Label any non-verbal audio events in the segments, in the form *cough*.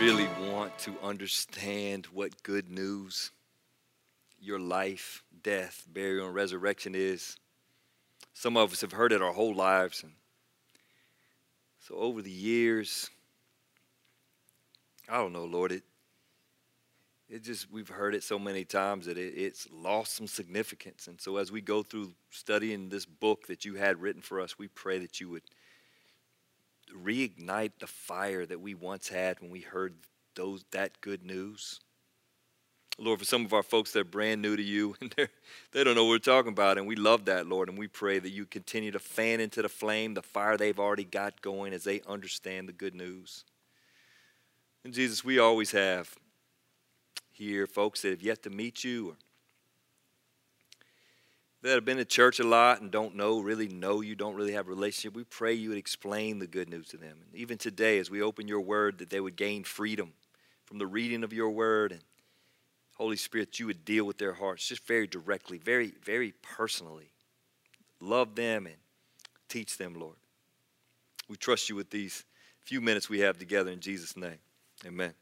really want to understand what good news your life, death, burial, and resurrection is, some of us have heard it our whole lives. And so over the years, I don't know, Lord, it, it just, we've heard it so many times that it, it's lost some significance. And so as we go through studying this book that you had written for us, we pray that you would reignite the fire that we once had when we heard those that good news. Lord, for some of our folks that are brand new to you *laughs* and they don't know what we're talking about, and we love that, Lord, and we pray that you continue to fan into the flame the fire they've already got going as they understand the good news. And Jesus, we always have here folks that have yet to meet you or that have been to church a lot and don't know, really know you, don't really have a relationship, we pray you would explain the good news to them. And even today, as we open your word, that they would gain freedom from the reading of your word. And Holy Spirit, you would deal with their hearts just very directly, very, very personally. Love them and teach them, Lord. We trust you with these few minutes we have together in Jesus' name. Amen.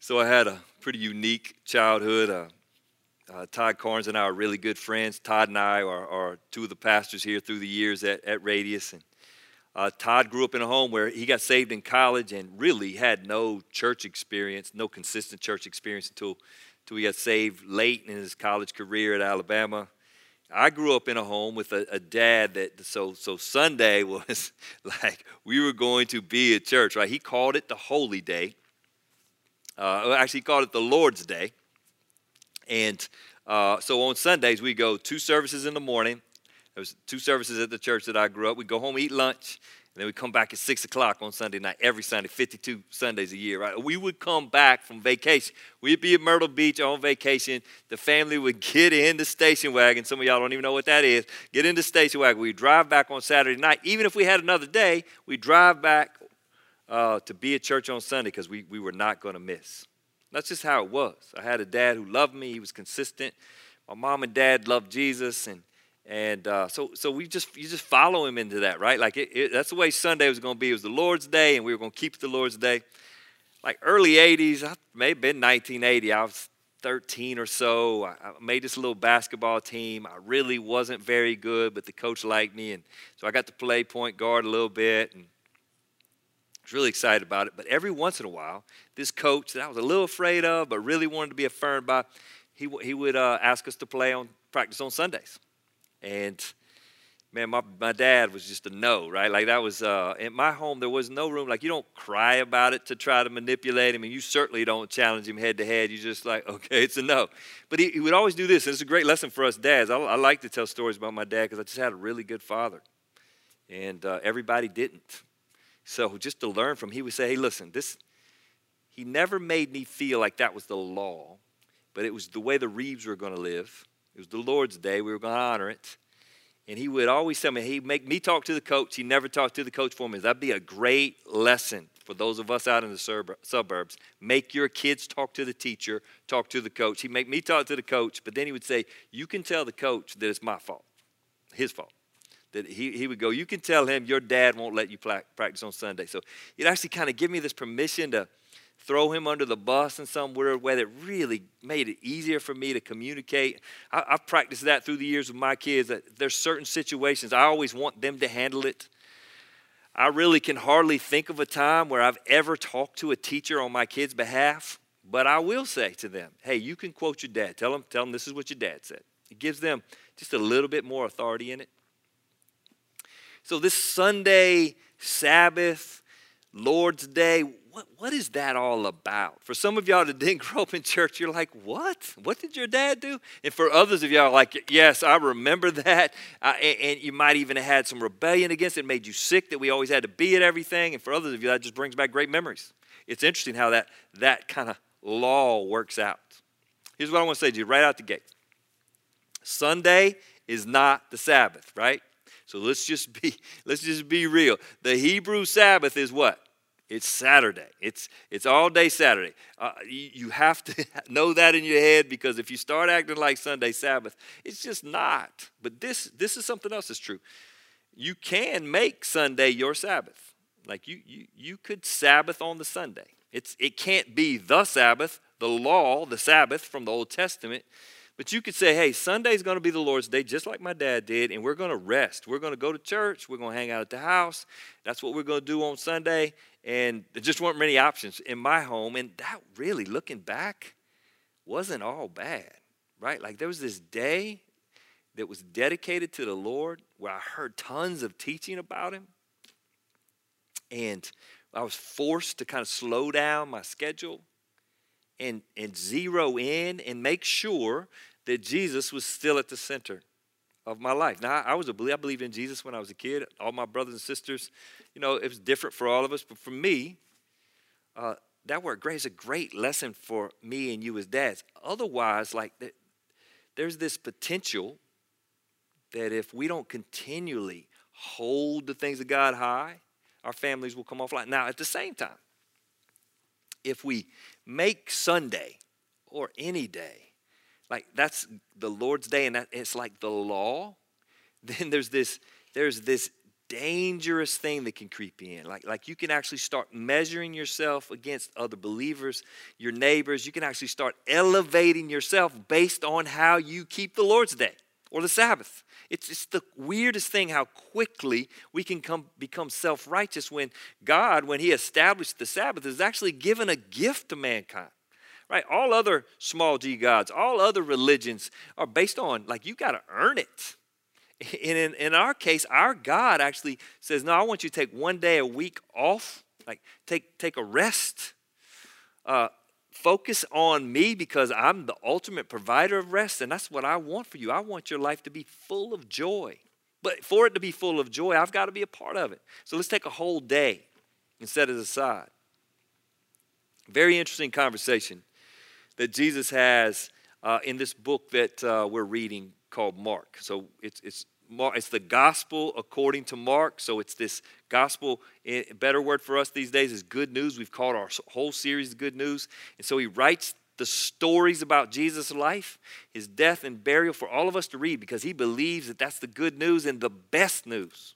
So I had a pretty unique childhood. Uh, uh, Todd Carnes and I are really good friends. Todd and I are, are two of the pastors here through the years at, at Radius. And uh, Todd grew up in a home where he got saved in college and really had no church experience, no consistent church experience until, until he got saved late in his college career at Alabama. I grew up in a home with a, a, dad that so so Sunday *laughs* was like we were going to be at church, right? He called it the holy day. Uh, actually, he called it the Lord's Day. And uh, so on Sundays, we go two services in the morning. There was two services at the church that I grew up. We go home, eat lunch, and then we come back at 6 o'clock on Sunday night, every Sunday, 52 Sundays a year, right? We would come back from vacation. We'd be at Myrtle Beach on vacation. The family would *laughs* get in the station wagon. Some of y'all don't even know what that is. Get in the station wagon. We'd drive back on Saturday night. Even if we had another day, we'd drive back uh, to be at church on Sunday because we, we were not going to miss. That's just how it was. I had a dad who loved me. He was consistent. My mom and dad loved Jesus, and and uh, so so we just you just follow him into that, right? Like it, it, that's the way Sunday was going to be. It was the Lord's day, and we were going to keep the Lord's day. Like early '80s, I may have been 1980. I was 13 or so. I, I made this little basketball team. I really wasn't very good, but the coach liked me, and so I got to play point guard a little bit, and was really excited about it. But every once in a while, this coach that I was a little afraid of, but really wanted to be affirmed by, he, he would uh, ask us to play on practice on Sundays. And man, my, my dad was just a no, right? Like that was, uh, in my home, there was no room. Like you don't cry about it to try to manipulate him, and you certainly don't challenge him head to head. You just like, *laughs* okay, it's a no. But he, he would always do this, and it's a great lesson for us dads. I, I like to tell stories about my dad because I just had a really good father, and uh, everybody didn't. So just to learn from, he would say, hey, listen, this, he never made me feel like that was the law, but it was the way the Reeves were going to live. It was the Lord's day. We were going to honor it. And he would always tell me, he'd make me talk to the coach. He never talked to the coach for me. That'd be a great lesson for those of us out in the suburbs. Make your kids talk to the teacher, talk to the coach. He'd make me talk to the coach, but then he would say, You can tell the coach that it's my fault, his fault that he, he would go, You can tell him your dad won't let you practice on Sunday. So it actually kind of give me this permission to throw him under the bus in some weird way that really made it easier for me to communicate. I, have practiced that through the years with my kids that there's certain situations I always want them to handle it. I really can hardly think of a time where I've ever talked to a teacher on my kid's behalf, but I will say to them, hey, you can quote your dad. Tell them, tell them this is what your dad said. It gives them just a little bit more authority in it. So, this Sunday, Sabbath, Lord's Day, what, what is that all about? For some of y'all that didn't *laughs* grow up in church, you're like, what? What did your dad do? And for others of y'all, like, yes, I remember that. And, you might even have had some rebellion against it, it made you sick that we always had to be at everything. And for others of you, that just brings back great memories. It's interesting how that, that kind of law works out. Here's what I want to say to you right out the gate Sunday is not the Sabbath, right? So let's just be *laughs* let's just be real. The Hebrew Sabbath is what? It's Saturday. It's it's all day Saturday. Uh, you, you have to *laughs* know that in your head because if you start acting like Sunday Sabbath, it's just not. But this this is something else that's true. You can make Sunday your Sabbath. Like you, you, you could Sabbath on the Sunday. It's, it can't be the Sabbath, the law, the Sabbath from the Old Testament. But you could say, hey, Sunday's going to be the Lord's day, just like my dad did, and we're going to rest. We're going to go to church. We're going to hang out at the house. That's what we're going to do on Sunday. And there just weren't many options in my home. And that really, looking back, wasn't all bad, right? Like there was this day that was dedicated to the Lord where I heard tons of teaching about Him. And I was forced to kind of slow down my schedule and, and zero in and make sure that Jesus was still at the center of my life. Now, I was a believer. I believed in Jesus when I was a kid. All my brothers and sisters, you know, it was different for all of us. But for me, uh, that word great is a great lesson for me and you as dads. Otherwise, like, there's this potential that if we don't continually hold the things of God high, our families will come offline. Now, at the same time, if we make Sunday or any day like that's the Lord's day and that it's like the law, *laughs* then there's this there's this dangerous thing that can creep in. Like, like you can actually start measuring yourself against other believers, your neighbors. You can actually start elevating yourself based on how you keep the Lord's day or the Sabbath. It's, it's the weirdest thing how quickly we can come, become self righteous when God, when He established the Sabbath, is actually given a gift to mankind right? All other small g gods, all other religions are based on, like, you got to earn it. And in, in our case, our God actually says, No, I want you to take one day a week off, like, take, take a rest. Uh, focus on me because I'm the ultimate provider of rest, and that's what I want for you. I want your life to be full of joy. But for it to be full of joy, I've got to be a part of it. So let's take a whole day and set it aside. Very interesting conversation that Jesus has uh, in this book that uh, we're reading called Mark. So it's, it's, Mark, it's the gospel according to Mark. So it's this gospel, a eh, better word for us these days is good news. We've called our whole series good news. And so he writes the stories about Jesus' life, his death and burial for all of us to read because he believes that that's the good news and the best news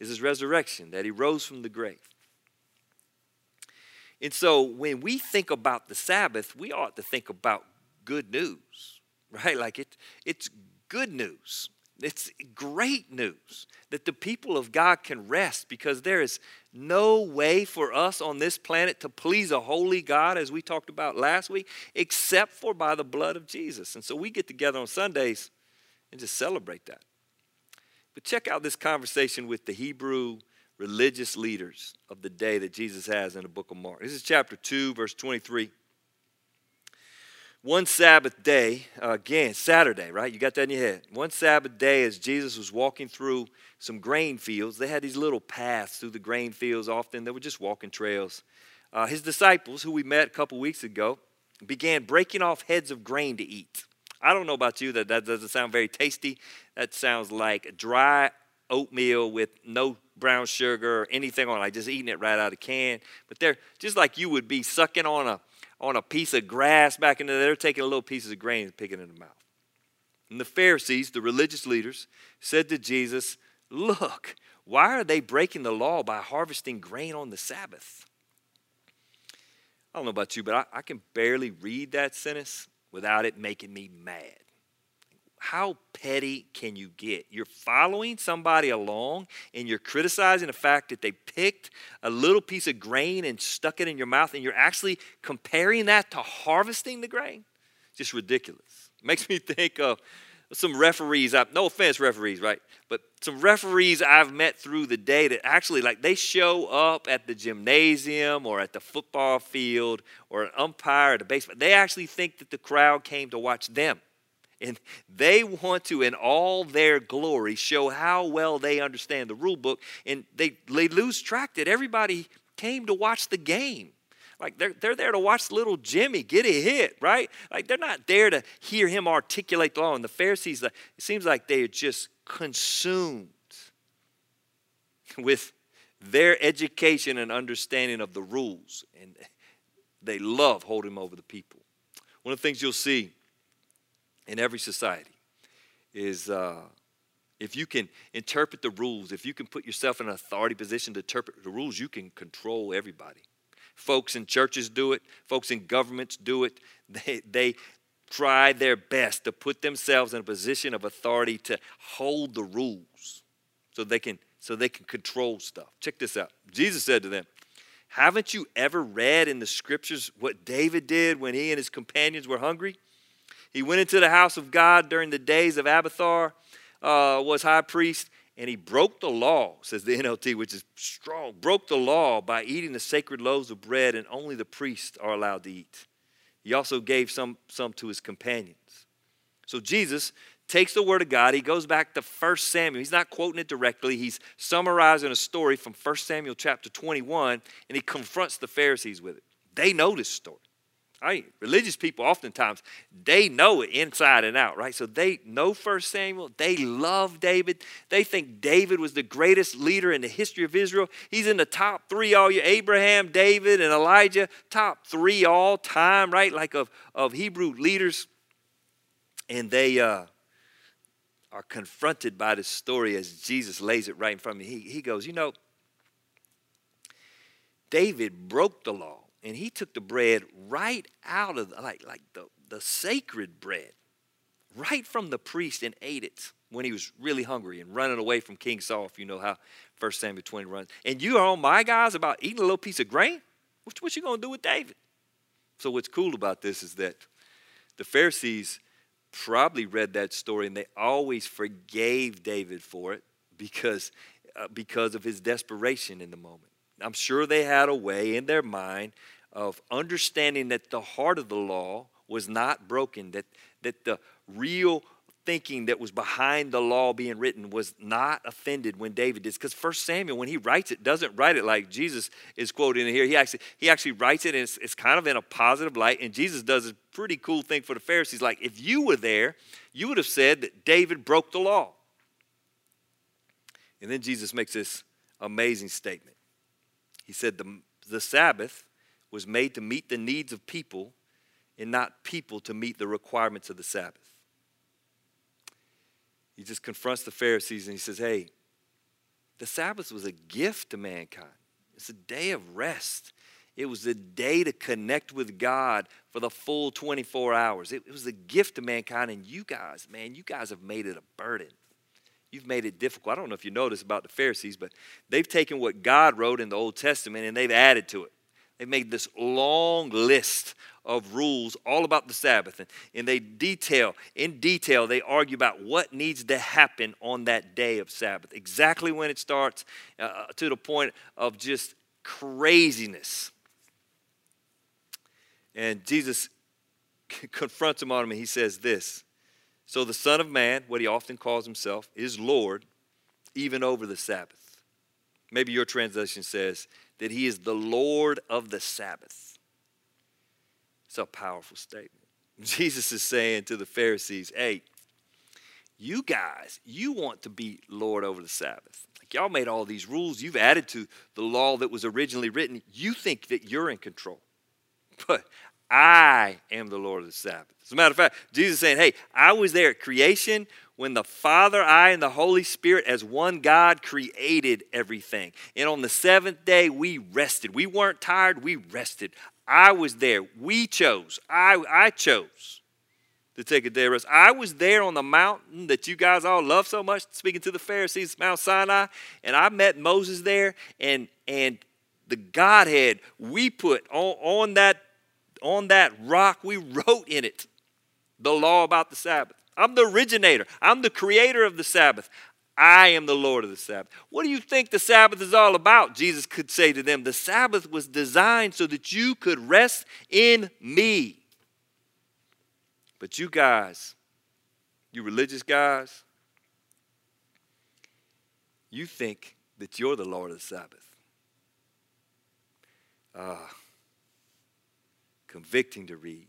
is his resurrection, that he rose from the grave. And so when we think about the Sabbath, we ought to think about good news, *laughs* right? Like it, it's good news. It's great news that the people of God can rest because there is no way for us on this planet to please a holy God, as we talked about last week, except for by the blood of Jesus. And so we get together on Sundays and just celebrate that. But check out this conversation with the Hebrew religious leaders of the day that Jesus has in the book of Mark. This is chapter 2, verse 23. One Sabbath day, again, Saturday, right? You got that in your head. One Sabbath day, as Jesus was walking through some grain fields, they had these little paths through the grain fields. Often they were just walking trails. Uh, his disciples, who we met a couple weeks ago, began breaking off heads of grain to eat. I don't know about you, that, that doesn't sound very tasty. That sounds like dry oatmeal with no brown sugar or anything on it, like just eating it right out of can. But they're just like you would be sucking on a on a piece of grass back in there. They're taking little pieces of grain and picking it in the mouth. And the Pharisees, the religious leaders, said to Jesus, Look, why are they breaking the law by harvesting grain on the Sabbath? I don't know about you, but I, I can barely read that sentence without it making me mad how petty can you get? You're following somebody along and you're criticizing the fact that they picked a little piece of grain and stuck it in your mouth, and you're actually comparing that to harvesting the grain? Just ridiculous. Makes me think of some referees. I, no offense, referees, right? But some referees I've met through the day that actually, like, they show up at the gymnasium or at the football field or an umpire at a baseball. They actually think that the crowd came to watch them and they want to, in all their glory, show how well they understand the rule book. And they, they lose track that everybody came to watch the game. Like they're, they're there to watch little Jimmy get a hit, right? Like they're not there to hear him articulate the law. And the Pharisees, uh, it seems like they are just consumed *laughs* with their education and understanding of the rules. And they love holding over the people. One of the things you'll see in every society is uh, if you can interpret the rules, if you can put yourself in an authority position to interpret the rules, you can control everybody. Folks in churches do it, folks in governments do it. *laughs* They, they try their best to put themselves in a position of authority to hold the rules so they can so they can control stuff. Check this out. Jesus said to them, Haven't you ever read in the scriptures what David did when he and his companions were hungry? He went into the house of God during the days of Abiathar uh, was high priest, and he broke the law, says the *laughs* NLT, which is strong, broke the law by eating the sacred loaves of bread, and only the priests are allowed to eat. He also gave some, some to his companions. So Jesus takes the word of God. He goes back to 1 Samuel. He's not quoting it directly. He's summarizing a story from 1 Samuel chapter 21, and he confronts the Pharisees with it. They know this story. I religious people oftentimes they know it inside and out, right? So they know First Samuel. They love David. They think David was the greatest leader in the history of Israel. He's in the top three all year. Abraham, David, and Elijah, top three all time, right? Like of, of Hebrew leaders. And they uh, are confronted by this story as Jesus lays it right in front of me. He, he goes, You know, David broke the law and he took the bread right out of the, like like the, the sacred bread right from the priest and ate it when he was really hungry and running away from King Saul, if you know how 1 Samuel 20 runs. And you are on my guys about eating a little piece of grain? What, what you going to do with David? So what's cool about this is that the Pharisees probably read that story and they always forgave David for it because, uh, because of his desperation in the moment. I'm sure they had a way in their mind of understanding that the heart of the law was not broken, that, that the real thinking that was behind the law being written was not offended when David did. Because First Samuel, when he writes it, doesn't write it like Jesus is quoted in here. He actually he actually writes it, and it's, it's kind of in a positive light. And Jesus does a pretty cool thing for the Pharisees. Like if you were there, you would have said that David broke the law. And then Jesus makes this amazing statement. He said, The, the Sabbath was made to meet the needs of people and not people to meet the requirements of the Sabbath. He just confronts the Pharisees and he says, Hey, the Sabbath was a gift to mankind. It's a day of rest. It was a day to connect with God for the full 24 hours. It, it was a gift to mankind, and you guys, man, you guys have made it a burden. You've made it difficult. I don't know if you noticed about the Pharisees, but they've taken what God wrote in the Old Testament and they've added to it. They've made this long list of rules all about the Sabbath. And, and they detail, in detail, they argue about what needs to happen on that day of Sabbath, exactly when it starts, uh, to the point of just craziness. And Jesus *laughs* confronts them on him and he says this so the Son of Man, what he often calls himself, is Lord even over the Sabbath. Maybe your translation says that he is the Lord of the Sabbath. It's a powerful statement. *laughs* Jesus is saying to the Pharisees, hey, you guys, you want to be Lord over the Sabbath. Like y'all made all these rules, you've added to the law that was originally written. You think that you're in control. *laughs* But I am the Lord of the Sabbath. As a matter of fact, Jesus is saying, Hey, I was there at creation when the Father, I, and the Holy Spirit, as one God, created everything. And on the seventh day, we rested. We weren't tired, we rested. I was there. We chose. I, I chose to take a day rest. I was there on the mountain that you guys all love so much, speaking to the Pharisees, Mount Sinai, and I met Moses there, and and the Godhead we put on, on that on that rock, we *laughs* wrote in it the law about the Sabbath. I'm the originator, I'm the creator of the Sabbath. I am the Lord of the Sabbath. What do you think the Sabbath is all about? Jesus could say to them, The Sabbath was designed so that you could rest in me. But you guys, you religious guys, you think that you're the Lord of the Sabbath. Ah. Convicting to read.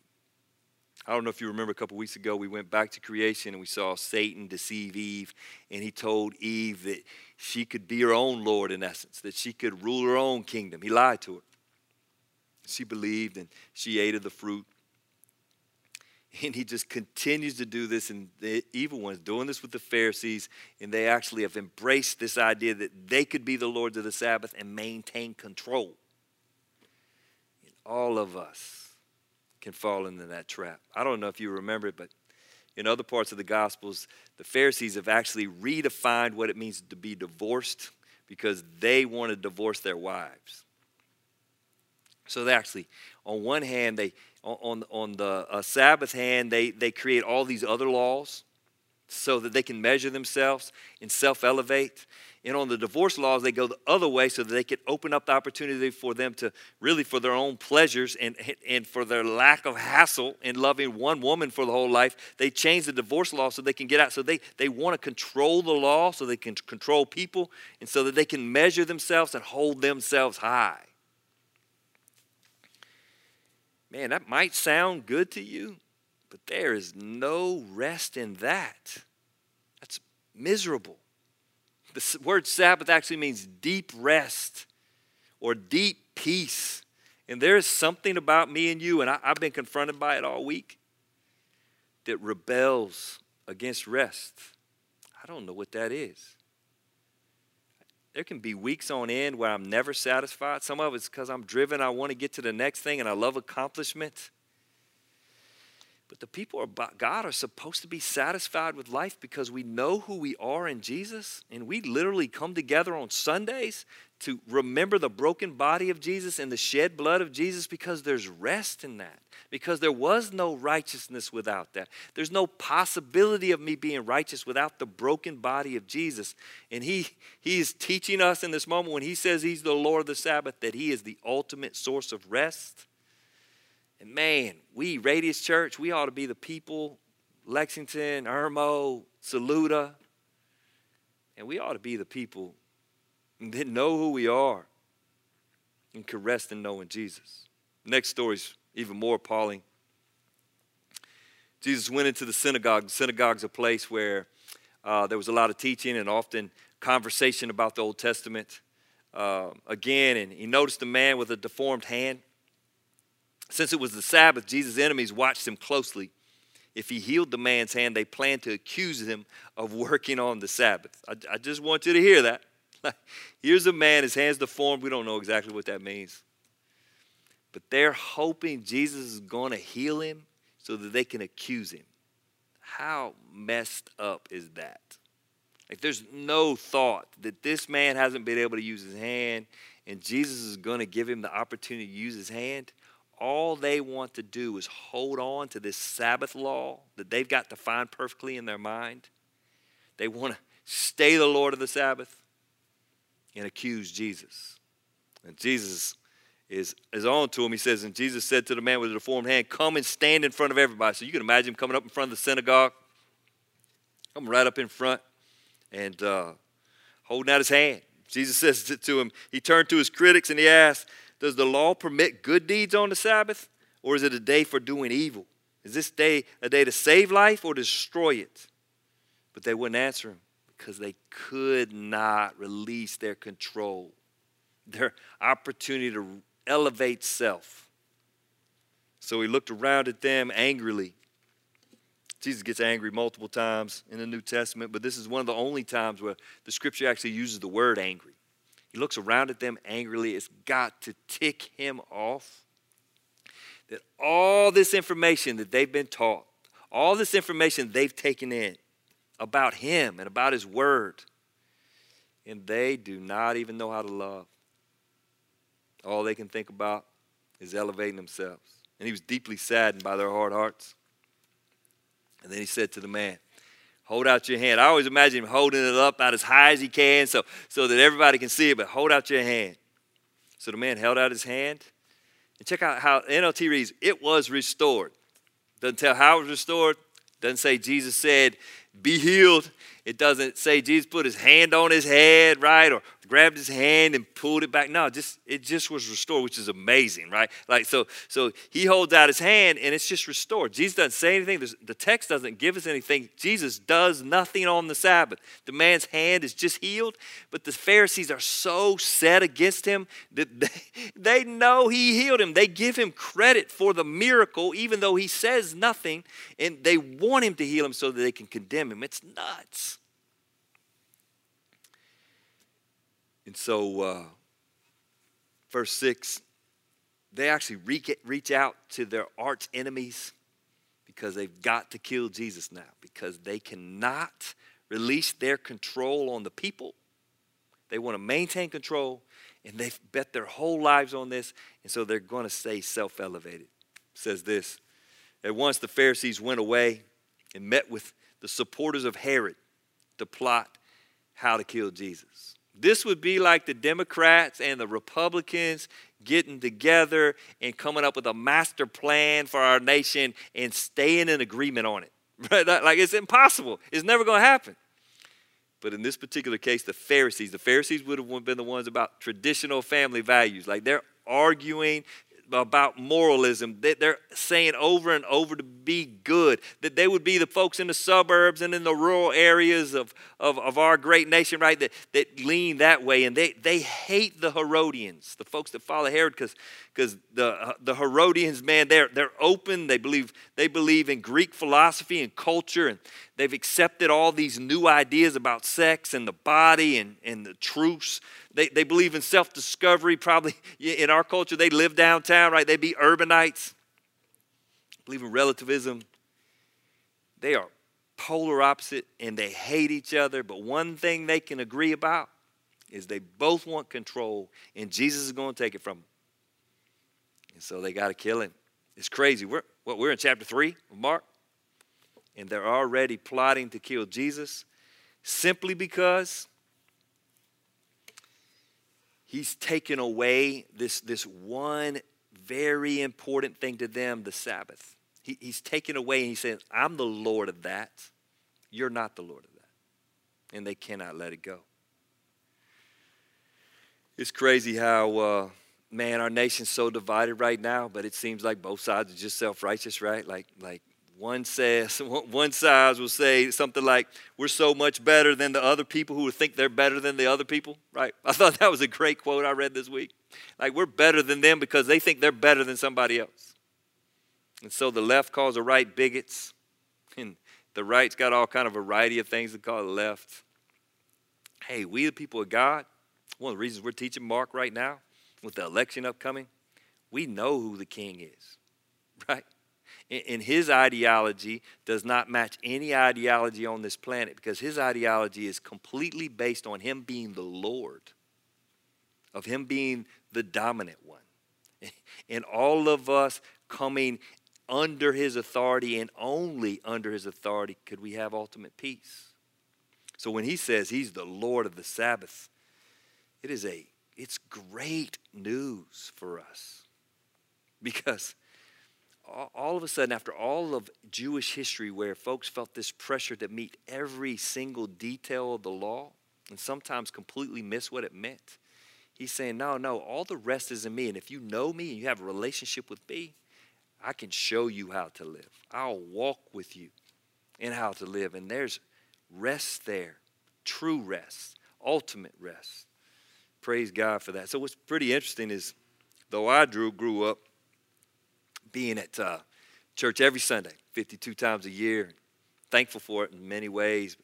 I don't know if you remember a couple weeks ago, we went back to creation and we saw Satan deceive Eve, and he told Eve that she could be her own Lord in essence, that she could rule her own kingdom. He lied to her. She believed and she ate of the fruit. *laughs* And he just continues to do this, and the evil ones doing this with the Pharisees, and they actually have embraced this idea that they could be the Lords of the Sabbath and maintain control. And all of us can fall into that trap. I don't know if you remember it, but in other parts of the Gospels, the Pharisees have actually redefined what it means to be divorced because they want to divorce their wives. So they actually, on one hand, they on, on the uh, Sabbath hand, they, they create all these other laws so that they can measure themselves and self elevate. And on the divorce laws, they go the other way so that they can open up the opportunity for them to really, for their own pleasures and, and for their lack of hassle in loving one woman for the whole life, they change the divorce law so they can get out. So they, they want to control the law so they can control people and so that they can measure themselves and hold themselves high. Man, that might sound good to you, but there is no rest in that. That's miserable. The word Sabbath actually means deep rest or deep peace. And there is something about me and you, and I, have been confronted by it all week, that rebels against rest. I don't know what that is. There can be weeks on end where I'm never satisfied. Some of it's because I'm driven. I want to get to the next thing and I love accomplishment. But the people of God are supposed to be satisfied with life because we know who we are in Jesus. And we literally come together on Sundays to remember the broken body of Jesus and the shed blood of Jesus because there's rest in that. Because there was no righteousness without that. There's no possibility of me being righteous without the broken body of Jesus. And he, he is teaching us in this moment when he says he's the Lord of the Sabbath that he is the ultimate source of rest and man, we, Radius Church, we ought to be the people, Lexington, Irmo, Saluda, and we ought to be the people that know who we are and can rest in knowing Jesus. Next story is even more appalling. Jesus went into the synagogue. The synagogue's a place where uh, there was a lot of teaching and often conversation about the Old Testament. Uh, again, and he noticed a man with a deformed hand. Since it was the Sabbath, Jesus' enemies watched him closely. If he healed the man's hand, they planned to accuse him of working on the Sabbath. I, I just want you to hear that. *laughs* Here's a man, his hand's deformed. We don't know exactly what that means. But they're hoping Jesus is going to heal him so that they can accuse him. How messed up is that? Like, there's no thought that this man hasn't been able to use his hand and Jesus is going to give him the opportunity to use his hand all they want to do is hold on to this Sabbath law that they've got defined perfectly in their mind. They want to stay the Lord of the Sabbath and accuse Jesus. And Jesus is, is on to him. He says, And Jesus said to the man with the deformed hand, Come and stand in front of everybody. So you can imagine him coming up in front of the synagogue, coming right up in front and uh, holding out his hand. Jesus says to him, He turned to his critics and he asked, does the law permit good deeds on the Sabbath, or is it a day for doing evil? Is this day a day to save life or destroy it? But they wouldn't answer him because they could not release their control, their opportunity to elevate self. So he looked around at them angrily. Jesus gets angry multiple times in the New Testament, but this is one of the only times where the scripture actually uses the word angry. He looks around at them angrily. It's got to tick him off that all this information that they've been taught, all this information they've taken in about him and about his word, and they do not even know how to love. All they can think about is elevating themselves. And he was deeply saddened by their hard hearts. And then he said to the man, Hold out your hand. I always imagine him holding it up out as high as he can so, so that everybody can see it, but hold out your hand. So the man held out his hand. And check out how NLT reads, it was restored. Doesn't tell how it was restored. Doesn't say Jesus said, be healed. It doesn't say Jesus put his hand on his head, right? Or grabbed his hand and pulled it back. No, just it just was restored, which is amazing, right? Like so, so he holds out his hand and it's just restored. Jesus doesn't say anything. There's, the text doesn't give us anything. Jesus does nothing on the Sabbath. The man's hand is just healed, but the Pharisees are so set against him that they, *laughs* they know he healed him. They give him credit for the miracle, even though he says nothing, and they want him to heal him so that they can condemn him. It's nuts. And so, uh, verse 6, they actually reach out to their arch enemies because they've got to kill Jesus now, because they cannot release their control on the people. They want to maintain control, and they've bet their whole lives on this, and so they're going to stay self elevated. says this At once the Pharisees went away and met with the supporters of Herod to plot how to kill Jesus. This would be like the Democrats and the Republicans getting together and coming up with a master plan for our nation and staying in agreement on it. *laughs* Right? Like it's impossible. It's never going to happen. But in this particular case, the Pharisees, the Pharisees would have been the ones about traditional family values. Like they're arguing about moralism. They're saying over and over to be good, that they would be the folks in the suburbs and in the rural areas of, of, of our great nation, right, that, that lean that way. And they, they hate the Herodians, the folks that follow Herod, because because the, the Herodians, man, they're, they're open. They believe, they believe in Greek philosophy and culture, and they've accepted all these new ideas about sex and the body and, and the truths. They, they believe in self discovery. Probably *laughs* in our culture, they live downtown, right? They'd be urbanites. Believe in relativism. They are polar opposite and they hate each other, but one thing they can agree about is they both want control, and Jesus is going to take it from them. And so they got to kill him. It's crazy. We're, what, we're in chapter 3 of Mark, and they're already plotting to kill Jesus simply because he's taken away this, this one very important thing to them the Sabbath. He, he's taken away and he says, I'm the Lord of that. You're not the Lord of that. And they cannot let it go. It's crazy how. Uh, man, our nation's so divided right now, but it seems like both sides are just self-righteous, right? Like, like one says, *laughs* one side will say something like, "We're so much better than the other people who think they're better than the other people." Right? *laughs* I thought that was a great quote I read this week. Like we're better than them because they think they're better than somebody else. And so the left calls the right bigots, *laughs* and the right's got all kind of variety of things to call the left. Hey, we the people of God. One of the reasons we're teaching Mark right now with the election upcoming, we know who the king is, *laughs* right? And his ideology does not match any ideology on this planet because his ideology is completely based on him being the Lord, of him being the dominant one. *laughs* And all of us coming under his authority and only under his authority could we have ultimate peace. So when he says he's the Lord of the Sabbath, it is a it's great news for us because all of a sudden, after all of Jewish history, where folks felt this pressure to meet every single detail of the law and sometimes completely miss what it meant, he's saying, No, no, all the rest is in me. And if you know me and you have a relationship with me, I can show you how to live. I'll walk with you in how to live. And there's rest there, true rest, ultimate rest praise God for that. So what's pretty interesting is, though I drew, grew up being at uh, church every Sunday, 52 times a year, thankful for it in many ways.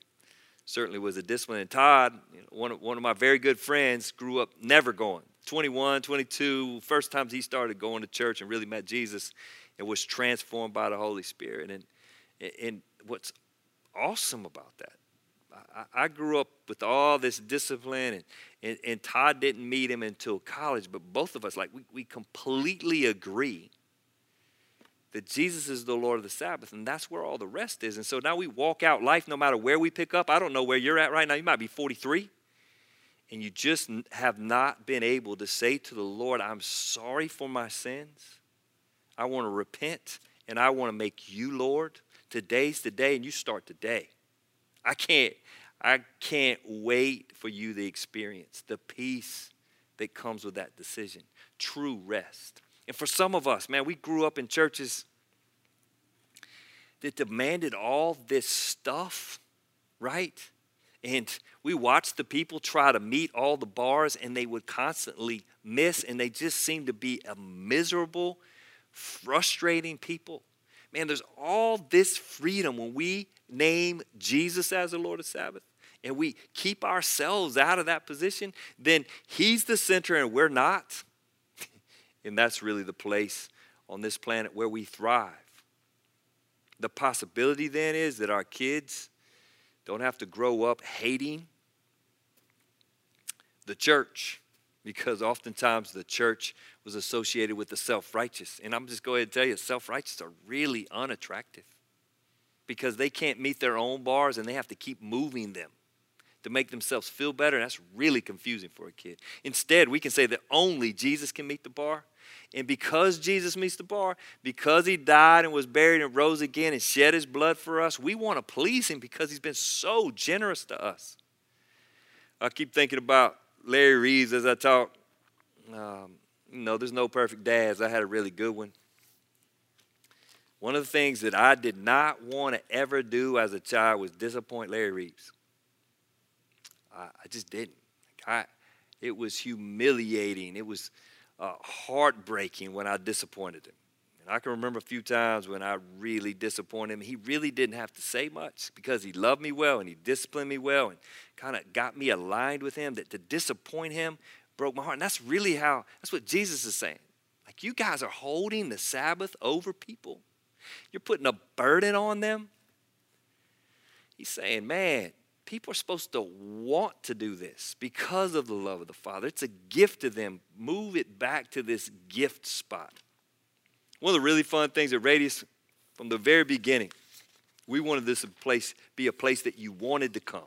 Certainly was a discipline. And Todd, you know, one, of, one of my very good friends, grew up never going. 21, 22, first times he started going to church and really met Jesus and was transformed by the Holy Spirit. And, and what's awesome about that I, grew up with all this discipline, and, and, and, Todd didn't meet him until college, but both of us, like, we, we completely agree that Jesus is the Lord of the Sabbath, and that's where all the rest is. And so now we walk out life no matter where we pick up. I don't know where you're at right now. You might be 43, and you just have not been able to say to the Lord, I'm sorry for my sins. I want to repent, and I want to make you Lord. Today's the day, and you start today. I can't, I can't wait for you to experience the peace that comes with that decision, true rest. And for some of us, man, we grew up in churches that demanded all this stuff, right? And we watched the people try to meet all the bars, and they would constantly miss, and they just seemed to be a miserable, frustrating people. Man, there's all this freedom when we name Jesus as the Lord of Sabbath and we keep ourselves out of that position, then He's the center and we're not. *laughs* and that's really the place on this planet where we thrive. The possibility then is that our kids don't have to grow up hating the church because oftentimes the church was associated with the self righteous. And I'm just going to tell you, self righteous are really unattractive because they can't meet their own bars and they have to keep moving them to make themselves feel better. That's really confusing for a kid. Instead, we can say that only Jesus can meet the bar. And because Jesus meets the bar, because he died and was buried and rose again and shed his blood for us, we want to please him because he's been so generous to us. I keep thinking about Larry Reeves as I talk. Um, you know, there's no perfect dads. I had a really good one. One of the things that I did not want to ever do as a child was disappoint Larry Reeves. I, I just didn't. I, it was humiliating. It was uh, heartbreaking when I disappointed him. And I can remember a few times when I really disappointed him. He really didn't have to say much because he loved me well and he disciplined me well and kind of got me aligned with him. That to disappoint him broke my heart. And that's really how, that's what Jesus is saying. Like, you guys are holding the Sabbath over people, you're putting a burden on them. He's saying, man, people are supposed to want to do this because of the love of the Father. It's a gift to them. Move it back to this gift spot. One of the really fun things at Radius from the very beginning, we wanted this place be a place that you wanted to come.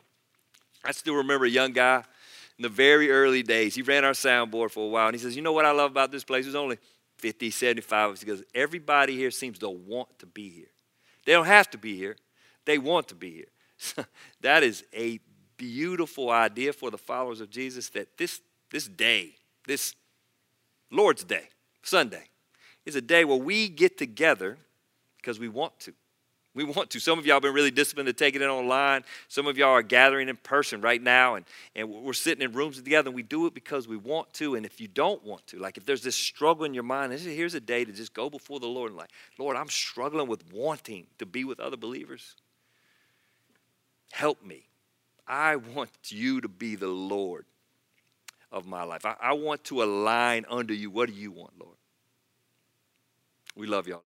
I still remember a young guy in the very early days. He ran our soundboard for a while, and he says, You know what I love about this place? There's only 50, 75 of us. He goes, Everybody here seems to want to be here. They don't have to be here, they want to be here. *laughs* that is a beautiful idea for the followers of Jesus that this, this day, this Lord's Day, Sunday, is a day where we get together because we want to. We want to. Some of y'all have been really disciplined to take it in online. Some of y'all are gathering in person right now, and, and we're sitting in rooms together, and we do it because we want to. And if you don't want to, like if there's this struggle in your mind, here's a day to just go before the Lord and like, Lord, I'm struggling with wanting to be with other believers. Help me. I want you to be the Lord of my life. I, I want to align under you. What do you want, Lord? We love y'all.